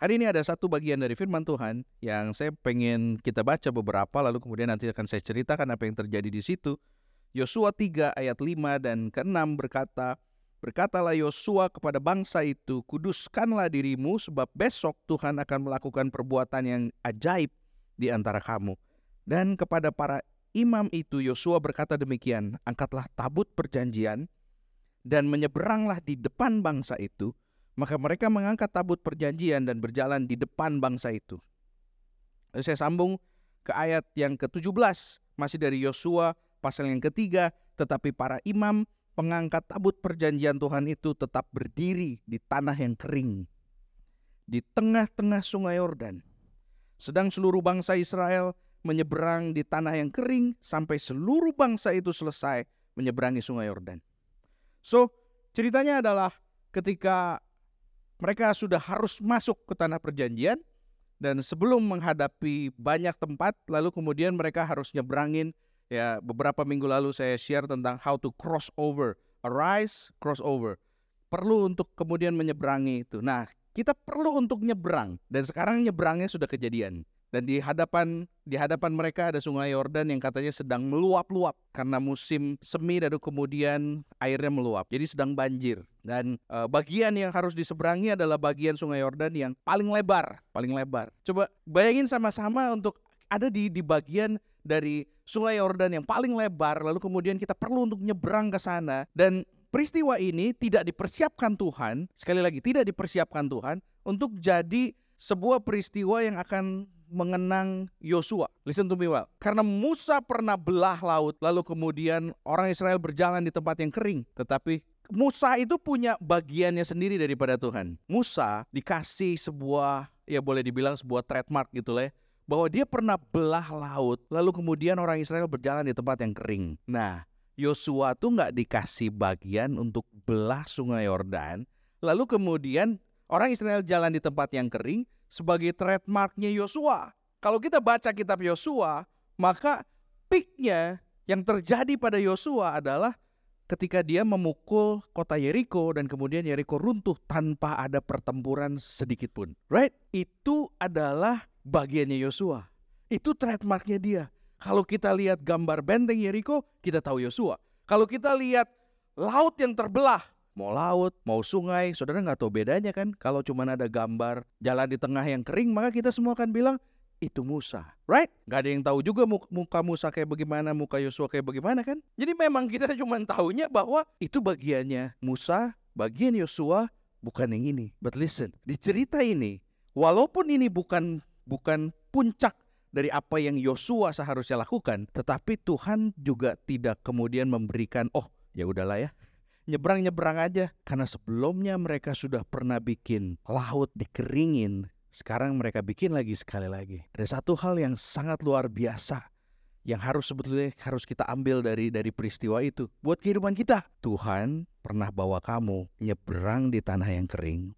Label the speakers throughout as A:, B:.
A: Hari ini ada satu bagian dari firman Tuhan yang saya pengen kita baca beberapa lalu kemudian nanti akan saya ceritakan apa yang terjadi di situ. Yosua 3 ayat 5 dan ke-6 berkata, Berkatalah Yosua kepada bangsa itu, kuduskanlah dirimu sebab besok Tuhan akan melakukan perbuatan yang ajaib di antara kamu. Dan kepada para imam itu Yosua berkata demikian, angkatlah tabut perjanjian dan menyeberanglah di depan bangsa itu, maka mereka mengangkat tabut perjanjian dan berjalan di depan bangsa itu. Saya sambung ke ayat yang ke-17, masih dari Yosua pasal yang ketiga, tetapi para imam pengangkat tabut perjanjian Tuhan itu tetap berdiri di tanah yang kering, di tengah-tengah sungai Yordan. Sedang seluruh bangsa Israel menyeberang di tanah yang kering sampai seluruh bangsa itu selesai menyeberangi sungai Yordan. So, ceritanya adalah ketika mereka sudah harus masuk ke tanah perjanjian dan sebelum menghadapi banyak tempat lalu kemudian mereka harus nyebrangin. Ya beberapa minggu lalu saya share tentang how to cross over arise cross over. Perlu untuk kemudian menyeberangi itu. Nah kita perlu untuk nyebrang dan sekarang nyebrangnya sudah kejadian dan di hadapan di hadapan mereka ada sungai Yordan yang katanya sedang meluap-luap karena musim semi dan kemudian airnya meluap. Jadi sedang banjir. Dan e, bagian yang harus diseberangi adalah bagian sungai Yordan yang paling lebar, paling lebar. Coba bayangin sama-sama untuk ada di di bagian dari sungai Yordan yang paling lebar lalu kemudian kita perlu untuk nyebrang ke sana dan peristiwa ini tidak dipersiapkan Tuhan, sekali lagi tidak dipersiapkan Tuhan untuk jadi sebuah peristiwa yang akan mengenang Yosua. Listen to me well. Karena Musa pernah belah laut, lalu kemudian orang Israel berjalan di tempat yang kering. Tetapi Musa itu punya bagiannya sendiri daripada Tuhan. Musa dikasih sebuah, ya boleh dibilang sebuah trademark gitu lah ya. Bahwa dia pernah belah laut, lalu kemudian orang Israel berjalan di tempat yang kering. Nah, Yosua tuh nggak dikasih bagian untuk belah sungai Yordan, lalu kemudian orang Israel jalan di tempat yang kering, sebagai trademarknya Yosua. Kalau kita baca kitab Yosua, maka peaknya yang terjadi pada Yosua adalah ketika dia memukul kota Yeriko dan kemudian Yeriko runtuh tanpa ada pertempuran sedikit pun. Right? Itu adalah bagiannya Yosua. Itu trademarknya dia. Kalau kita lihat gambar benteng Yeriko, kita tahu Yosua. Kalau kita lihat laut yang terbelah, mau laut, mau sungai, saudara nggak tahu bedanya kan? Kalau cuma ada gambar jalan di tengah yang kering, maka kita semua akan bilang itu Musa, right? Gak ada yang tahu juga muka Musa kayak bagaimana, muka Yosua kayak bagaimana kan? Jadi memang kita cuma tahunya bahwa itu bagiannya Musa, bagian Yosua, bukan yang ini. But listen, di cerita ini, walaupun ini bukan bukan puncak dari apa yang Yosua seharusnya lakukan, tetapi Tuhan juga tidak kemudian memberikan, oh ya udahlah ya, nyebrang-nyebrang aja. Karena sebelumnya mereka sudah pernah bikin laut dikeringin. Sekarang mereka bikin lagi sekali lagi. Ada satu hal yang sangat luar biasa yang harus sebetulnya harus kita ambil dari dari peristiwa itu buat kehidupan kita. Tuhan pernah bawa kamu nyebrang di tanah yang kering.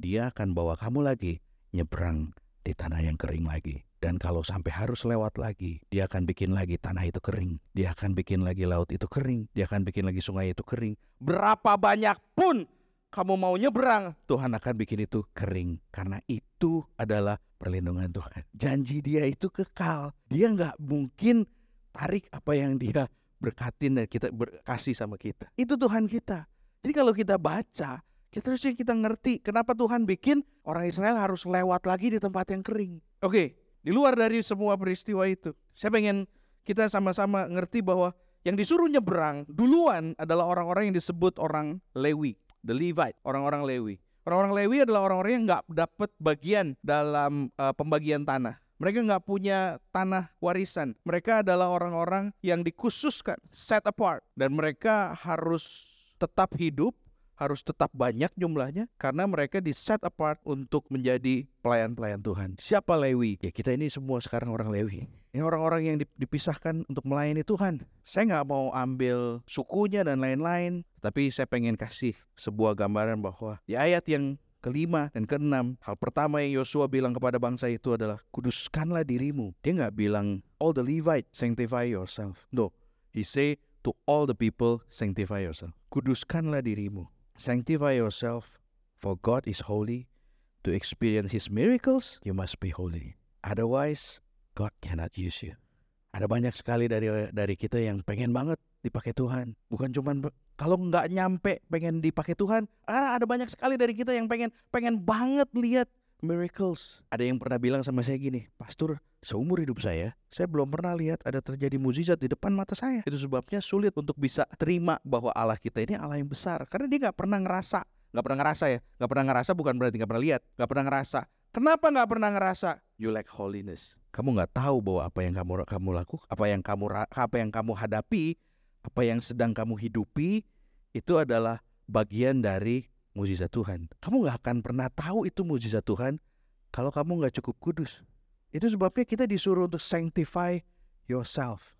A: Dia akan bawa kamu lagi nyebrang di tanah yang kering lagi. Dan kalau sampai harus lewat lagi, dia akan bikin lagi tanah itu kering. Dia akan bikin lagi laut itu kering. Dia akan bikin lagi sungai itu kering. Berapa banyak pun kamu mau nyebrang, Tuhan akan bikin itu kering. Karena itu adalah perlindungan Tuhan. Janji dia itu kekal. Dia nggak mungkin tarik apa yang dia berkatin dan kita berkasih sama kita. Itu Tuhan kita. Jadi kalau kita baca, kita harusnya kita ngerti kenapa Tuhan bikin orang Israel harus lewat lagi di tempat yang kering. Oke, di luar dari semua peristiwa itu, saya pengen kita sama-sama ngerti bahwa yang disuruh nyebrang duluan adalah orang-orang yang disebut orang Lewi, the Levite, orang-orang Lewi. Orang-orang Lewi adalah orang-orang yang nggak dapat bagian dalam uh, pembagian tanah. Mereka nggak punya tanah warisan. Mereka adalah orang-orang yang dikhususkan, set apart, dan mereka harus tetap hidup harus tetap banyak jumlahnya karena mereka di set apart untuk menjadi pelayan-pelayan Tuhan. Siapa Lewi? Ya kita ini semua sekarang orang Lewi. Ini orang-orang yang dipisahkan untuk melayani Tuhan. Saya nggak mau ambil sukunya dan lain-lain, tapi saya pengen kasih sebuah gambaran bahwa di ayat yang kelima dan keenam, hal pertama yang Yosua bilang kepada bangsa itu adalah kuduskanlah dirimu. Dia nggak bilang all the Levite sanctify yourself. No, he say to all the people sanctify yourself. Kuduskanlah dirimu. Sanctify yourself, for God is holy. to experience His miracles, you must be holy. Otherwise, God cannot use you. Ada banyak sekali dari dari kita yang pengen banget dipakai Tuhan. Bukan cuman kalau nggak nyampe pengen dipakai Tuhan, ada banyak sekali dari kita yang pengen pengen banget lihat miracles. Ada yang pernah bilang sama saya gini, Pastor, seumur hidup saya, saya belum pernah lihat ada terjadi mukjizat di depan mata saya. Itu sebabnya sulit untuk bisa terima bahwa Allah kita ini Allah yang besar. Karena dia nggak pernah ngerasa. Nggak pernah ngerasa ya. Nggak pernah ngerasa bukan berarti nggak pernah lihat. Nggak pernah ngerasa. Kenapa nggak pernah ngerasa? You lack holiness. Kamu nggak tahu bahwa apa yang kamu kamu lakukan, apa yang kamu apa yang kamu hadapi, apa yang sedang kamu hidupi itu adalah bagian dari mujizat Tuhan. Kamu nggak akan pernah tahu itu mujizat Tuhan kalau kamu nggak cukup kudus. Itu sebabnya kita disuruh untuk sanctify yourself.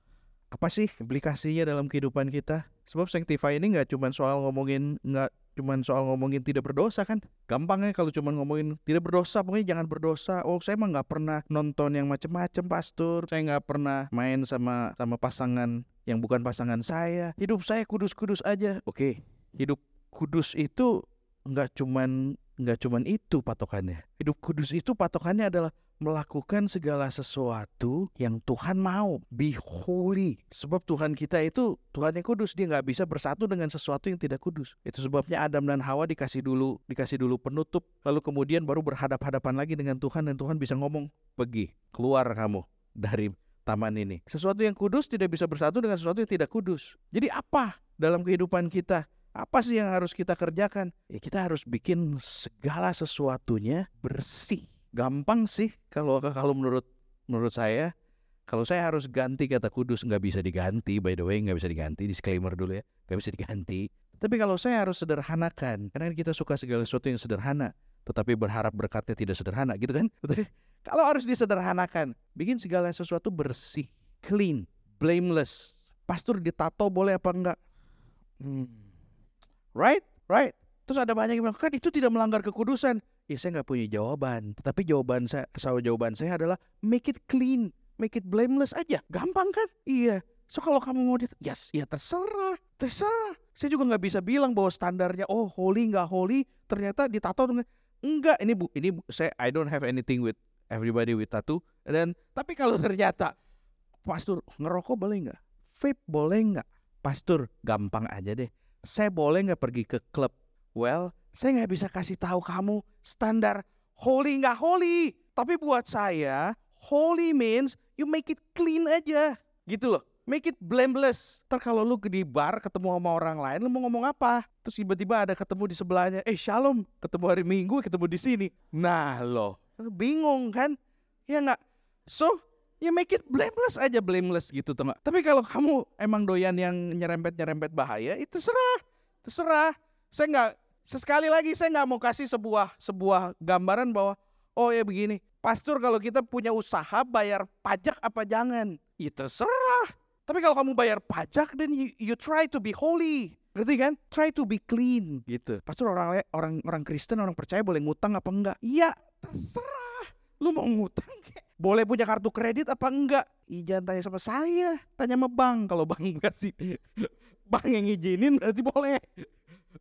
A: Apa sih implikasinya dalam kehidupan kita? Sebab sanctify ini nggak cuma soal ngomongin nggak cuma soal ngomongin tidak berdosa kan gampangnya kalau cuma ngomongin tidak berdosa pokoknya jangan berdosa oh saya emang nggak pernah nonton yang macem-macem pastor saya nggak pernah main sama sama pasangan yang bukan pasangan saya hidup saya kudus-kudus aja oke hidup kudus itu nggak cuman nggak cuman itu patokannya. Hidup kudus itu patokannya adalah melakukan segala sesuatu yang Tuhan mau. Be holy. Sebab Tuhan kita itu Tuhan yang kudus. Dia nggak bisa bersatu dengan sesuatu yang tidak kudus. Itu sebabnya Adam dan Hawa dikasih dulu dikasih dulu penutup. Lalu kemudian baru berhadap-hadapan lagi dengan Tuhan dan Tuhan bisa ngomong, pergi, keluar kamu dari taman ini. Sesuatu yang kudus tidak bisa bersatu dengan sesuatu yang tidak kudus. Jadi apa dalam kehidupan kita? Apa sih yang harus kita kerjakan? Ya kita harus bikin segala sesuatunya bersih. Gampang sih kalau kalau menurut menurut saya. Kalau saya harus ganti kata kudus nggak bisa diganti. By the way nggak bisa diganti. Disclaimer dulu ya nggak bisa diganti. Tapi kalau saya harus sederhanakan, karena kita suka segala sesuatu yang sederhana, tetapi berharap berkatnya tidak sederhana, gitu kan? kalau harus disederhanakan, bikin segala sesuatu bersih, clean, blameless. Pastor ditato boleh apa enggak? Hmm, Right? Right? Terus ada banyak yang bilang, kan itu tidak melanggar kekudusan. Ya saya nggak punya jawaban. Tetapi jawaban saya, jawaban saya adalah make it clean, make it blameless aja. Gampang kan? Iya. So kalau kamu mau dit, yes, ya terserah, terserah. Saya juga nggak bisa bilang bahwa standarnya, oh holy nggak holy, ternyata ditato dengan enggak. Ini bu, ini bu, saya I don't have anything with everybody with tattoo. Dan tapi kalau ternyata pastor ngerokok boleh nggak? Vape boleh nggak? Pastor gampang aja deh saya boleh nggak pergi ke klub? Well, saya nggak bisa kasih tahu kamu standar holy nggak holy. Tapi buat saya, holy means you make it clean aja. Gitu loh. Make it blameless. Ntar kalau lu di bar ketemu sama orang lain, lu mau ngomong apa? Terus tiba-tiba ada ketemu di sebelahnya, eh shalom, ketemu hari Minggu, ketemu di sini. Nah lo, bingung kan? Ya nggak? So, ya make it blameless aja blameless gitu tuh tapi kalau kamu emang doyan yang nyerempet nyerempet bahaya itu terserah terserah saya nggak sesekali lagi saya nggak mau kasih sebuah sebuah gambaran bahwa oh ya begini pastor kalau kita punya usaha bayar pajak apa jangan ya terserah tapi kalau kamu bayar pajak dan you, you try to be holy Ngerti kan? Try to be clean gitu. Pastor orang orang orang Kristen orang percaya boleh ngutang apa enggak? Iya, terserah. Lu mau ngutang kayak boleh punya kartu kredit apa enggak? Ih, jangan tanya sama saya, tanya sama bank. Kalau bank sih, bank yang ngizinin berarti boleh.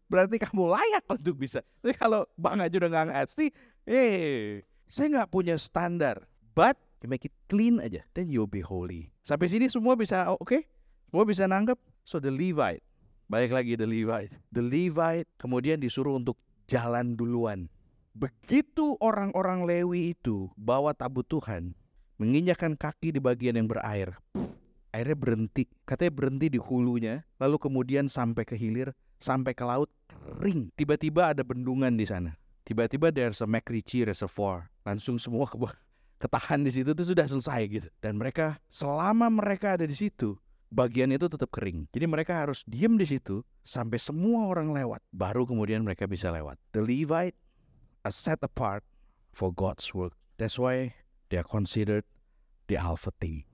A: Berarti kamu layak untuk bisa. Tapi kalau bank aja udah nggak ngasih, eh, saya nggak punya standar. But you make it clean aja, then you'll be holy. Sampai sini semua bisa oke? Okay? Semua bisa nangkep. So the Levite, balik lagi the Levite. The Levite kemudian disuruh untuk jalan duluan Begitu orang-orang Lewi itu bawa tabut Tuhan, menginjakan kaki di bagian yang berair, airnya berhenti. Katanya berhenti di hulunya, lalu kemudian sampai ke hilir, sampai ke laut, kering. Tiba-tiba ada bendungan di sana. Tiba-tiba there's a McRitchie Reservoir. Langsung semua ke ketahan di situ itu sudah selesai gitu. Dan mereka selama mereka ada di situ, bagian itu tetap kering. Jadi mereka harus diem di situ sampai semua orang lewat. Baru kemudian mereka bisa lewat. The Levite are set apart for God's work. That's why they are considered the alpha team.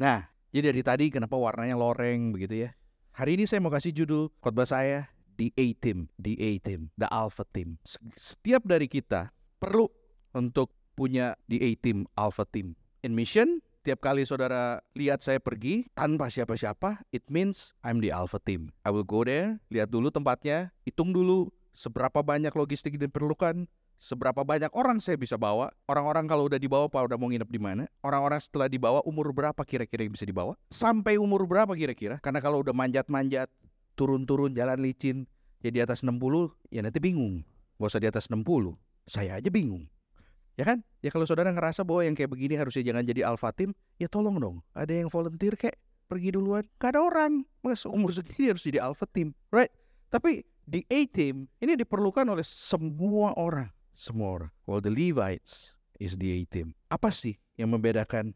A: Nah, jadi dari tadi kenapa warnanya loreng begitu ya? Hari ini saya mau kasih judul khotbah saya The A Team, The A Team, The Alpha Team. Setiap dari kita perlu untuk punya The A Team, Alpha Team. In mission, tiap kali saudara lihat saya pergi tanpa siapa-siapa, it means I'm the Alpha Team. I will go there, lihat dulu tempatnya, hitung dulu seberapa banyak logistik yang diperlukan, seberapa banyak orang saya bisa bawa, orang-orang kalau udah dibawa Pak udah mau nginep di mana, orang-orang setelah dibawa umur berapa kira-kira yang bisa dibawa, sampai umur berapa kira-kira, karena kalau udah manjat-manjat, turun-turun jalan licin, ya di atas 60, ya nanti bingung, gak usah di atas 60, saya aja bingung. Ya kan? Ya kalau saudara ngerasa bahwa yang kayak begini harusnya jangan jadi alpha team, ya tolong dong, ada yang volunteer kayak pergi duluan, gak ada orang, mas umur segini harus jadi alpha team, right? Tapi di A team ini diperlukan oleh semua orang semua orang. Well, the Levites is the A team. Apa sih yang membedakan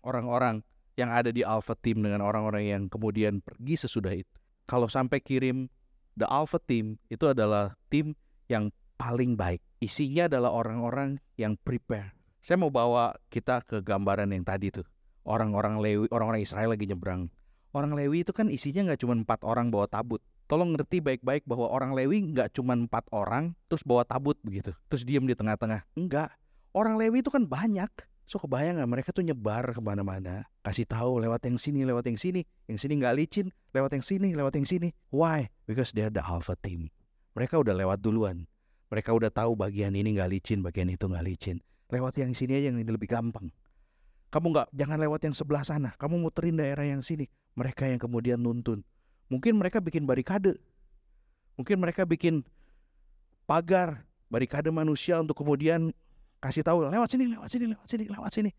A: orang-orang yang ada di Alpha team dengan orang-orang yang kemudian pergi sesudah itu? Kalau sampai kirim the Alpha team itu adalah tim yang paling baik. Isinya adalah orang-orang yang prepare. Saya mau bawa kita ke gambaran yang tadi tuh. Orang-orang Lewi, orang-orang Israel lagi nyebrang. Orang Lewi itu kan isinya nggak cuma empat orang bawa tabut tolong ngerti baik-baik bahwa orang Lewi nggak cuma empat orang terus bawa tabut begitu terus diem di tengah-tengah. Enggak. Orang Lewi itu kan banyak. So kebayang nggak mereka tuh nyebar ke mana-mana? Kasih tahu lewat yang sini lewat yang sini. Yang sini nggak licin. Lewat yang sini lewat yang sini. Why? Because they're the alpha team. Mereka udah lewat duluan. Mereka udah tahu bagian ini nggak licin bagian itu nggak licin. Lewat yang sini aja yang ini lebih gampang. Kamu nggak jangan lewat yang sebelah sana. Kamu muterin daerah yang sini. Mereka yang kemudian nuntun Mungkin mereka bikin barikade. Mungkin mereka bikin pagar, barikade manusia untuk kemudian kasih tahu lewat sini, lewat sini, lewat sini, lewat sini.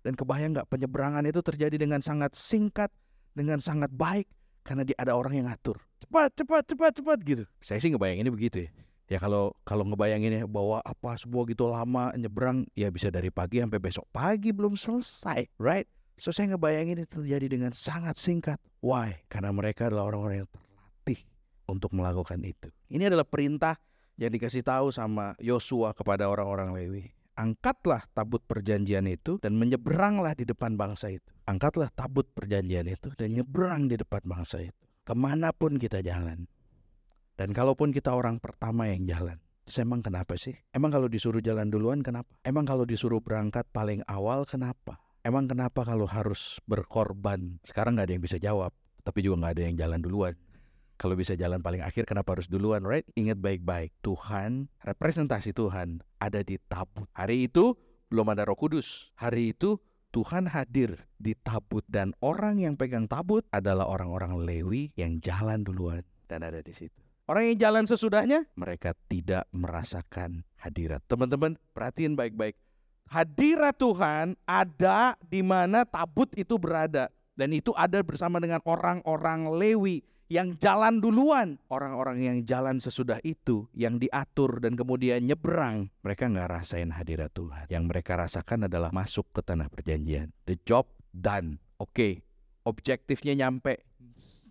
A: Dan kebayang nggak penyeberangan itu terjadi dengan sangat singkat, dengan sangat baik karena dia ada orang yang ngatur. Cepat, cepat, cepat, cepat gitu. Saya sih ngebayanginnya begitu ya. Ya kalau kalau ngebayanginnya bahwa apa sebuah gitu lama nyebrang ya bisa dari pagi sampai besok pagi belum selesai, right? So saya ngebayangin itu terjadi dengan sangat singkat. Why? Karena mereka adalah orang-orang yang terlatih untuk melakukan itu. Ini adalah perintah yang dikasih tahu sama Yosua kepada orang-orang Lewi. Angkatlah tabut perjanjian itu dan menyeberanglah di depan bangsa itu. Angkatlah tabut perjanjian itu dan nyeberang di depan bangsa itu. Ke mana pun kita jalan. Dan kalaupun kita orang pertama yang jalan. Emang kenapa sih? Emang kalau disuruh jalan duluan kenapa? Emang kalau disuruh berangkat paling awal kenapa? Emang kenapa kalau harus berkorban? Sekarang nggak ada yang bisa jawab, tapi juga nggak ada yang jalan duluan. Kalau bisa jalan paling akhir, kenapa harus duluan, right? Ingat baik-baik, Tuhan, representasi Tuhan ada di tabut. Hari itu belum ada roh kudus. Hari itu Tuhan hadir di tabut dan orang yang pegang tabut adalah orang-orang Lewi yang jalan duluan dan ada di situ. Orang yang jalan sesudahnya, mereka tidak merasakan hadirat. Teman-teman, perhatiin baik-baik hadirat Tuhan ada di mana tabut itu berada dan itu ada bersama dengan orang-orang Lewi yang jalan duluan. Orang-orang yang jalan sesudah itu, yang diatur dan kemudian nyebrang, mereka nggak rasain hadirat Tuhan. Yang mereka rasakan adalah masuk ke tanah perjanjian. The job done. Oke, okay. objektifnya nyampe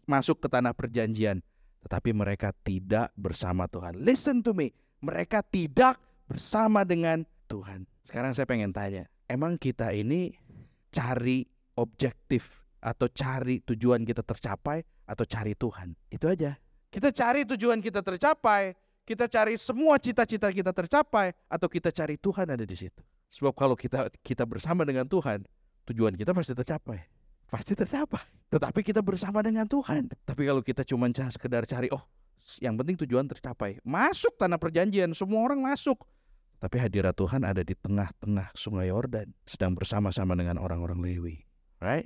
A: masuk ke tanah perjanjian. Tetapi mereka tidak bersama Tuhan. Listen to me. Mereka tidak bersama dengan Tuhan. Sekarang saya pengen tanya, emang kita ini cari objektif atau cari tujuan kita tercapai atau cari Tuhan? Itu aja. Kita cari tujuan kita tercapai, kita cari semua cita-cita kita tercapai atau kita cari Tuhan ada di situ. Sebab kalau kita kita bersama dengan Tuhan, tujuan kita pasti tercapai. Pasti tercapai. Tetapi kita bersama dengan Tuhan. Tapi kalau kita cuma sekedar cari, oh yang penting tujuan tercapai. Masuk tanah perjanjian, semua orang masuk. Tapi hadirat Tuhan ada di tengah-tengah sungai Yordan, sedang bersama-sama dengan orang-orang Lewi. Right?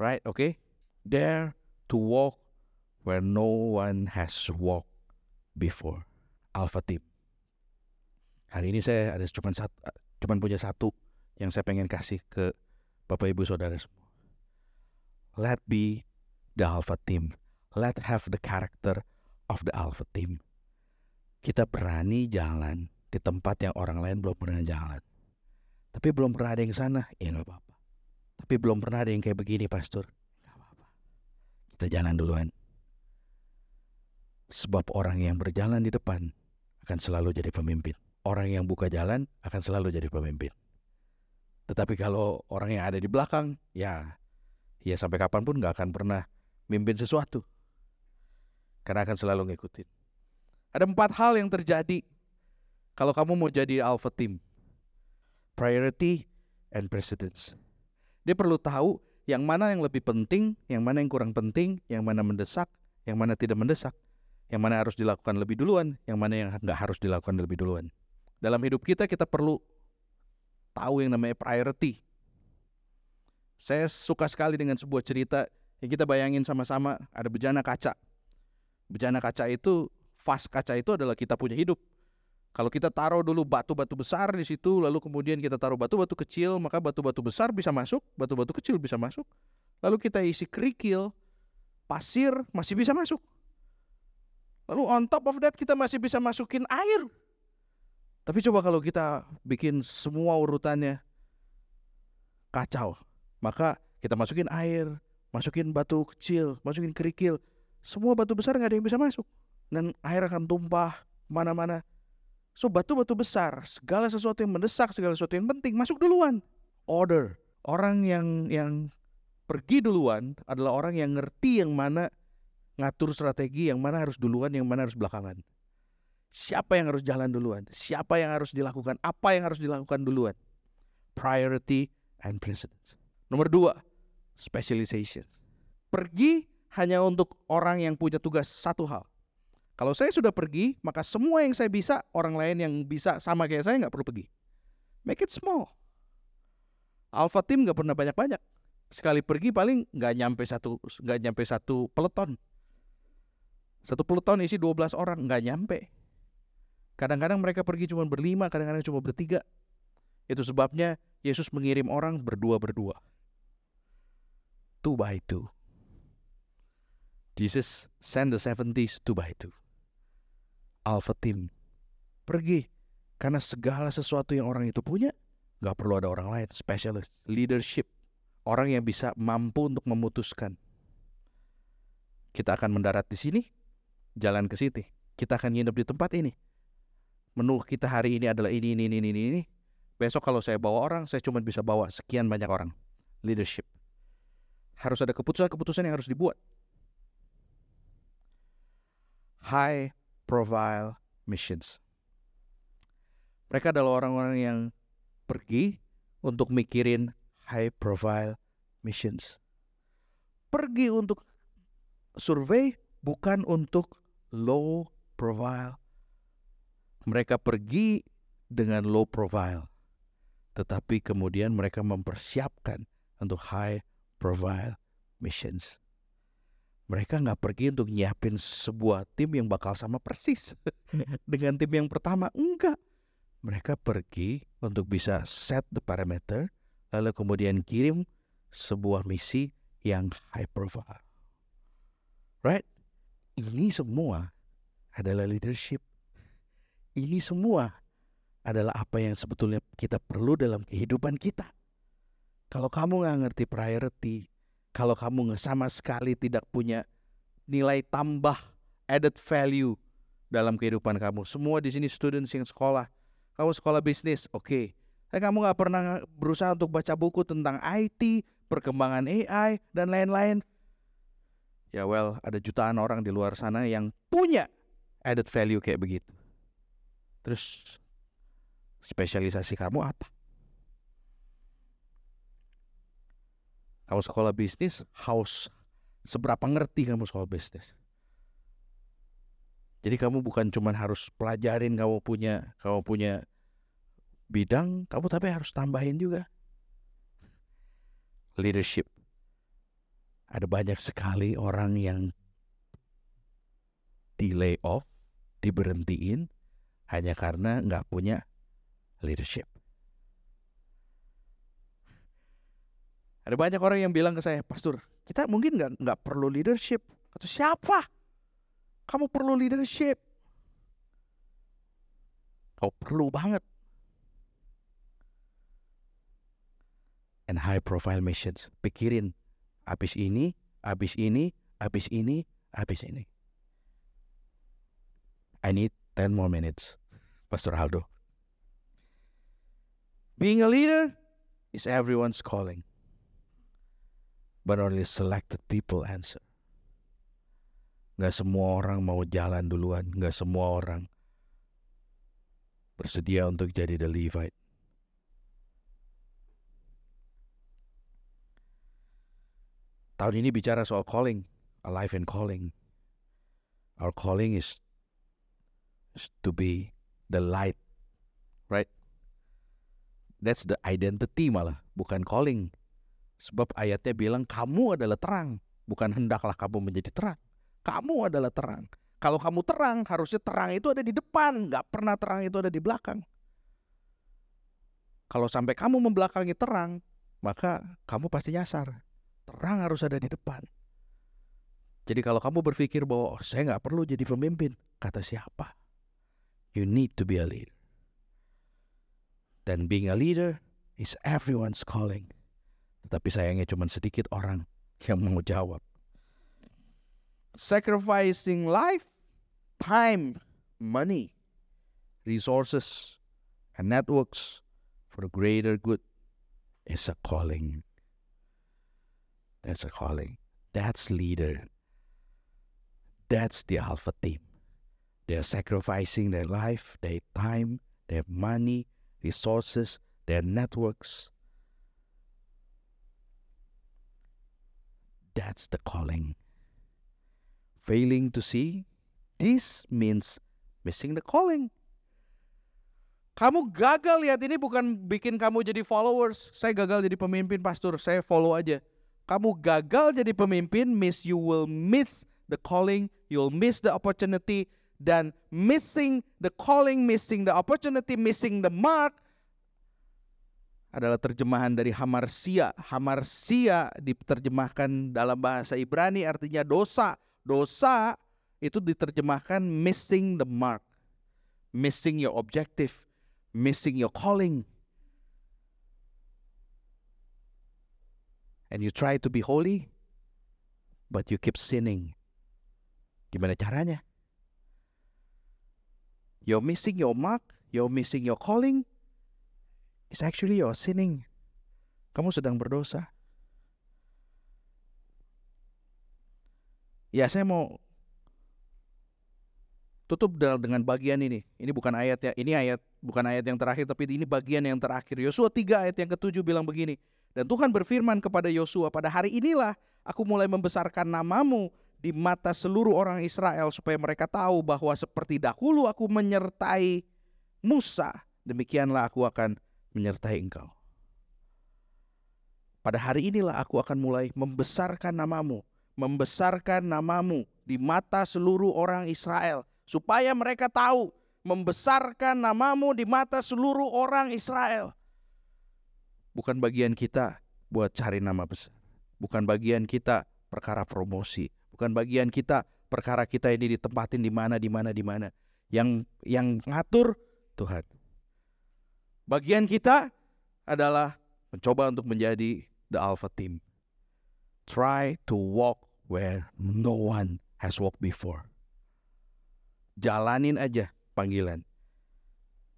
A: Right? Okay? There to walk where no one has walked before. Alpha Team. Hari ini saya ada cuma satu, cuma punya satu yang saya pengen kasih ke Bapak Ibu Saudara semua. Let be the Alpha Team. Let have the character of the Alpha Team. Kita berani jalan di tempat yang orang lain belum pernah jalan. Tapi belum pernah ada yang sana, ya nggak apa-apa. Tapi belum pernah ada yang kayak begini, Pastor. Nggak apa-apa. Kita jalan duluan. Sebab orang yang berjalan di depan akan selalu jadi pemimpin. Orang yang buka jalan akan selalu jadi pemimpin. Tetapi kalau orang yang ada di belakang, ya, ya sampai kapan pun nggak akan pernah mimpin sesuatu. Karena akan selalu ngikutin. Ada empat hal yang terjadi kalau kamu mau jadi alpha team, priority and precedence. Dia perlu tahu yang mana yang lebih penting, yang mana yang kurang penting, yang mana mendesak, yang mana tidak mendesak, yang mana harus dilakukan lebih duluan, yang mana yang nggak harus dilakukan lebih duluan. Dalam hidup kita kita perlu tahu yang namanya priority. Saya suka sekali dengan sebuah cerita yang kita bayangin sama-sama ada bejana kaca. Bejana kaca itu, vas kaca itu adalah kita punya hidup. Kalau kita taruh dulu batu-batu besar di situ, lalu kemudian kita taruh batu-batu kecil, maka batu-batu besar bisa masuk, batu-batu kecil bisa masuk. Lalu kita isi kerikil, pasir masih bisa masuk. Lalu on top of that kita masih bisa masukin air. Tapi coba kalau kita bikin semua urutannya kacau, maka kita masukin air, masukin batu kecil, masukin kerikil, semua batu besar nggak ada yang bisa masuk. Dan air akan tumpah mana-mana. So batu-batu besar, segala sesuatu yang mendesak, segala sesuatu yang penting masuk duluan. Order. Orang yang yang pergi duluan adalah orang yang ngerti yang mana ngatur strategi, yang mana harus duluan, yang mana harus belakangan. Siapa yang harus jalan duluan? Siapa yang harus dilakukan? Apa yang harus dilakukan duluan? Priority and precedence. Nomor dua, specialization. Pergi hanya untuk orang yang punya tugas satu hal. Kalau saya sudah pergi, maka semua yang saya bisa, orang lain yang bisa sama kayak saya nggak perlu pergi. Make it small. Alpha team nggak pernah banyak-banyak. Sekali pergi paling nggak nyampe satu nggak nyampe satu peleton. Satu peleton isi 12 orang nggak nyampe. Kadang-kadang mereka pergi cuma berlima, kadang-kadang cuma bertiga. Itu sebabnya Yesus mengirim orang berdua-berdua. Two by two. Jesus send the seventies two by two. Alpha Team. Pergi. Karena segala sesuatu yang orang itu punya, nggak perlu ada orang lain. Specialist. Leadership. Orang yang bisa mampu untuk memutuskan. Kita akan mendarat di sini, jalan ke sini. Kita akan nginep di tempat ini. Menu kita hari ini adalah ini, ini, ini, ini, ini. Besok kalau saya bawa orang, saya cuma bisa bawa sekian banyak orang. Leadership. Harus ada keputusan-keputusan yang harus dibuat. High profile missions. Mereka adalah orang-orang yang pergi untuk mikirin high profile missions. Pergi untuk survei bukan untuk low profile. Mereka pergi dengan low profile. Tetapi kemudian mereka mempersiapkan untuk high profile missions mereka nggak pergi untuk nyiapin sebuah tim yang bakal sama persis dengan tim yang pertama. Enggak. Mereka pergi untuk bisa set the parameter, lalu kemudian kirim sebuah misi yang high profile. Right? Ini semua adalah leadership. Ini semua adalah apa yang sebetulnya kita perlu dalam kehidupan kita. Kalau kamu nggak ngerti priority, kalau kamu sama sekali tidak punya nilai tambah added value dalam kehidupan kamu. Semua di sini students yang sekolah. Kamu sekolah bisnis, oke. Okay. Tapi kamu nggak pernah berusaha untuk baca buku tentang IT, perkembangan AI, dan lain-lain. Ya well, ada jutaan orang di luar sana yang punya added value kayak begitu. Terus spesialisasi kamu apa? Kalau sekolah bisnis, house seberapa ngerti kamu soal bisnis. Jadi kamu bukan cuma harus pelajarin kamu punya kamu punya bidang, kamu tapi harus tambahin juga leadership. Ada banyak sekali orang yang di lay off, diberhentiin hanya karena nggak punya leadership. Ada banyak orang yang bilang ke saya, Pastor, kita mungkin nggak nggak perlu leadership. Atau siapa? Kamu perlu leadership. Kau perlu banget. And high profile missions. Pikirin, habis ini, habis ini, habis ini, habis ini. I need 10 more minutes. Pastor Aldo. Being a leader is everyone's calling but only selected people answer. Gak semua orang mau jalan duluan, gak semua orang bersedia untuk jadi the Levite. Tahun ini bicara soal calling, a life in calling. Our calling is, is to be the light right? That's the identity malah, bukan calling. Sebab ayatnya bilang kamu adalah terang, bukan hendaklah kamu menjadi terang. Kamu adalah terang. Kalau kamu terang, harusnya terang itu ada di depan, nggak pernah terang itu ada di belakang. Kalau sampai kamu membelakangi terang, maka kamu pasti nyasar. Terang harus ada di depan. Jadi kalau kamu berpikir bahwa oh, saya nggak perlu jadi pemimpin, kata siapa? You need to be a leader. Dan being a leader is everyone's calling. Tetapi sayangnya cuma sedikit orang yang mau jawab. Sacrificing life, time, money, resources, and networks for the greater good is a calling. That's a calling. That's leader. That's the alpha team. They're sacrificing their life, their time, their money, resources, their networks. That's the calling. Failing to see, this means missing the calling. Kamu gagal lihat ini bukan bikin kamu jadi followers. Saya gagal jadi pemimpin pastor, saya follow aja. Kamu gagal jadi pemimpin, miss you will miss the calling, you'll miss the opportunity dan missing the calling, missing the opportunity, missing the mark adalah terjemahan dari hamarsia. Hamarsia diterjemahkan dalam bahasa Ibrani artinya dosa. Dosa itu diterjemahkan missing the mark, missing your objective, missing your calling. And you try to be holy, but you keep sinning. Gimana caranya? You're missing your mark, you're missing your calling. It's actually you're sinning. Kamu sedang berdosa. Ya, saya mau tutup dengan bagian ini. Ini bukan ayat ya, ini ayat bukan ayat yang terakhir tapi ini bagian yang terakhir. Yosua 3 ayat yang ketujuh bilang begini. Dan Tuhan berfirman kepada Yosua, pada hari inilah aku mulai membesarkan namamu di mata seluruh orang Israel supaya mereka tahu bahwa seperti dahulu aku menyertai Musa, demikianlah aku akan menyertai engkau. Pada hari inilah aku akan mulai membesarkan namamu, membesarkan namamu di mata seluruh orang Israel supaya mereka tahu membesarkan namamu di mata seluruh orang Israel. Bukan bagian kita buat cari nama besar. Bukan bagian kita perkara promosi, bukan bagian kita perkara kita ini ditempatin di mana di mana di mana yang yang ngatur Tuhan bagian kita adalah mencoba untuk menjadi the alpha team try to walk where no one has walked before jalanin aja panggilan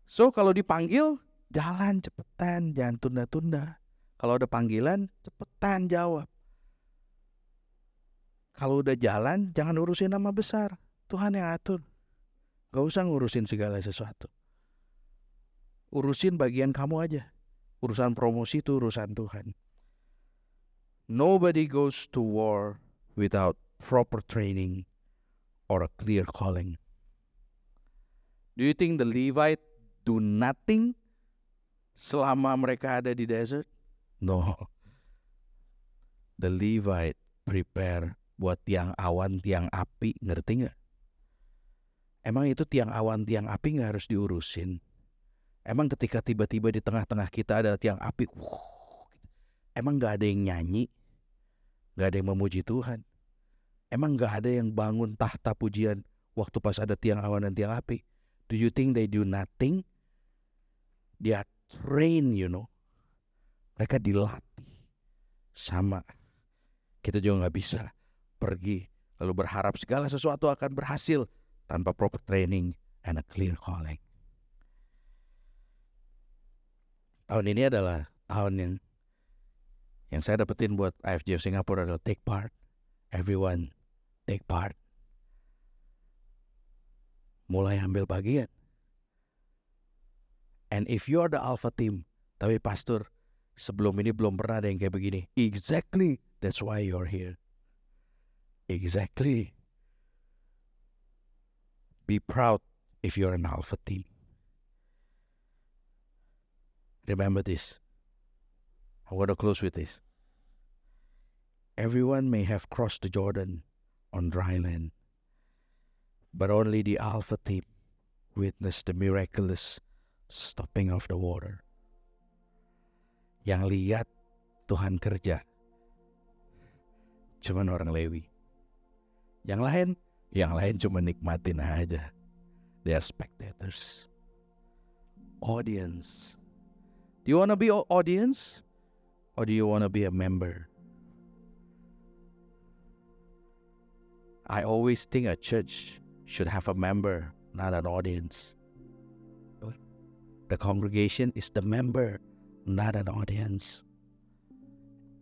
A: so kalau dipanggil jalan cepetan jangan tunda-tunda kalau ada panggilan cepetan jawab kalau udah jalan, jangan urusin nama besar. Tuhan yang atur. Gak usah ngurusin segala sesuatu. Urusin bagian kamu aja. Urusan promosi itu urusan Tuhan. Nobody goes to war without proper training or a clear calling. Do you think the Levite do nothing selama mereka ada di desert? No. The Levite prepare buat tiang awan, tiang api, ngerti nggak? Emang itu tiang awan, tiang api nggak harus diurusin? Emang ketika tiba-tiba di tengah-tengah kita ada tiang api, wuh, emang nggak ada yang nyanyi, nggak ada yang memuji Tuhan? Emang nggak ada yang bangun tahta pujian waktu pas ada tiang awan dan tiang api? Do you think they do nothing? They are trained, you know. Mereka dilatih. Sama. Kita juga nggak bisa pergi lalu berharap segala sesuatu akan berhasil tanpa proper training and a clear calling. Tahun ini adalah tahun yang yang saya dapetin buat IFJ Singapura adalah take part. Everyone take part. Mulai ambil bagian. And if you're the alpha team, tapi pastor, sebelum ini belum pernah ada yang kayak begini. Exactly, that's why you're here. Exactly. Be proud if you're an alpha team. Remember this. I want to close with this. Everyone may have crossed the Jordan on dry land, but only the Alpha team witnessed the miraculous stopping of the water. Yang lihat Tuhan kerja cuman orang Lewi. Yang lain, yang lain cuma nikmatin aja. They are spectators. Audience. Do you want to be an audience? Or do you want to be a member? I always think a church should have a member, not an audience. The congregation is the member, not an audience.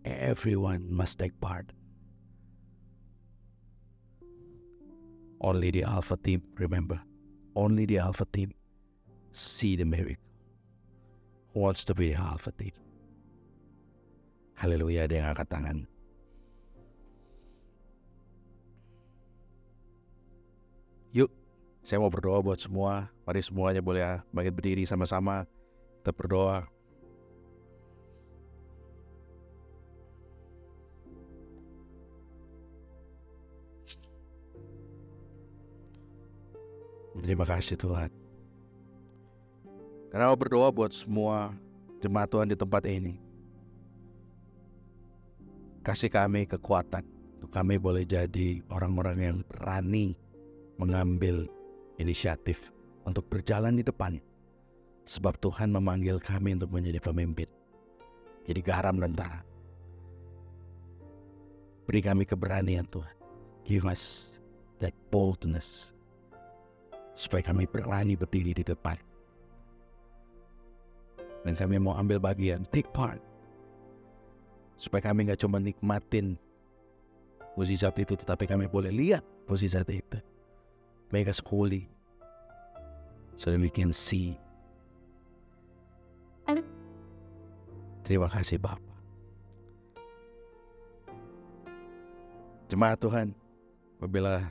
A: Everyone must take part. Only the Alpha team, remember, only the Alpha team see the miracle. Wants to be team? Haleluya, ada yang angkat tangan. Yuk, saya mau berdoa buat semua. Mari semuanya boleh bangkit berdiri sama-sama. Kita berdoa. Terima kasih Tuhan. Karena mau berdoa buat semua jemaat Tuhan di tempat ini. Kasih kami kekuatan untuk kami boleh jadi orang-orang yang berani mengambil inisiatif untuk berjalan di depan. Sebab Tuhan memanggil kami untuk menjadi pemimpin. Jadi garam dan terang. Beri kami keberanian Tuhan. Give us that boldness. Supaya kami berani berdiri di depan. Dan kami mau ambil bagian, take part. Supaya kami nggak cuma nikmatin mukjizat itu, tetapi kami boleh lihat mukjizat itu. Make us holy. So that we can see. Terima kasih Bapak. Jemaat Tuhan, apabila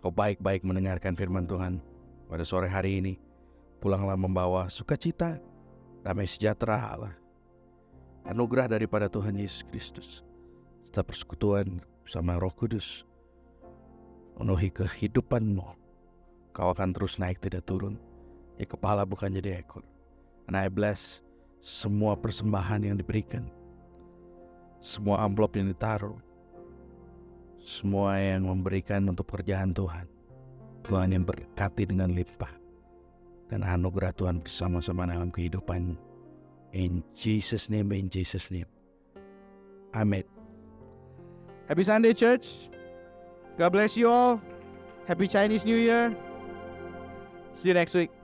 A: kau baik-baik mendengarkan firman Tuhan pada sore hari ini, pulanglah membawa sukacita, damai sejahtera Allah, anugerah daripada Tuhan Yesus Kristus, serta persekutuan bersama Roh Kudus penuhi kehidupanmu. Kau akan terus naik tidak turun. Ya kepala bukan jadi ekor. And I bless semua persembahan yang diberikan. Semua amplop yang ditaruh. Semua yang memberikan untuk pekerjaan Tuhan. Tuhan yang berkati dengan limpah. Dan anugerah Tuhan bersama-sama dalam kehidupan. In Jesus name, in Jesus name. Amen. Happy Sunday, church. God bless you all. Happy Chinese New Year. See you next week.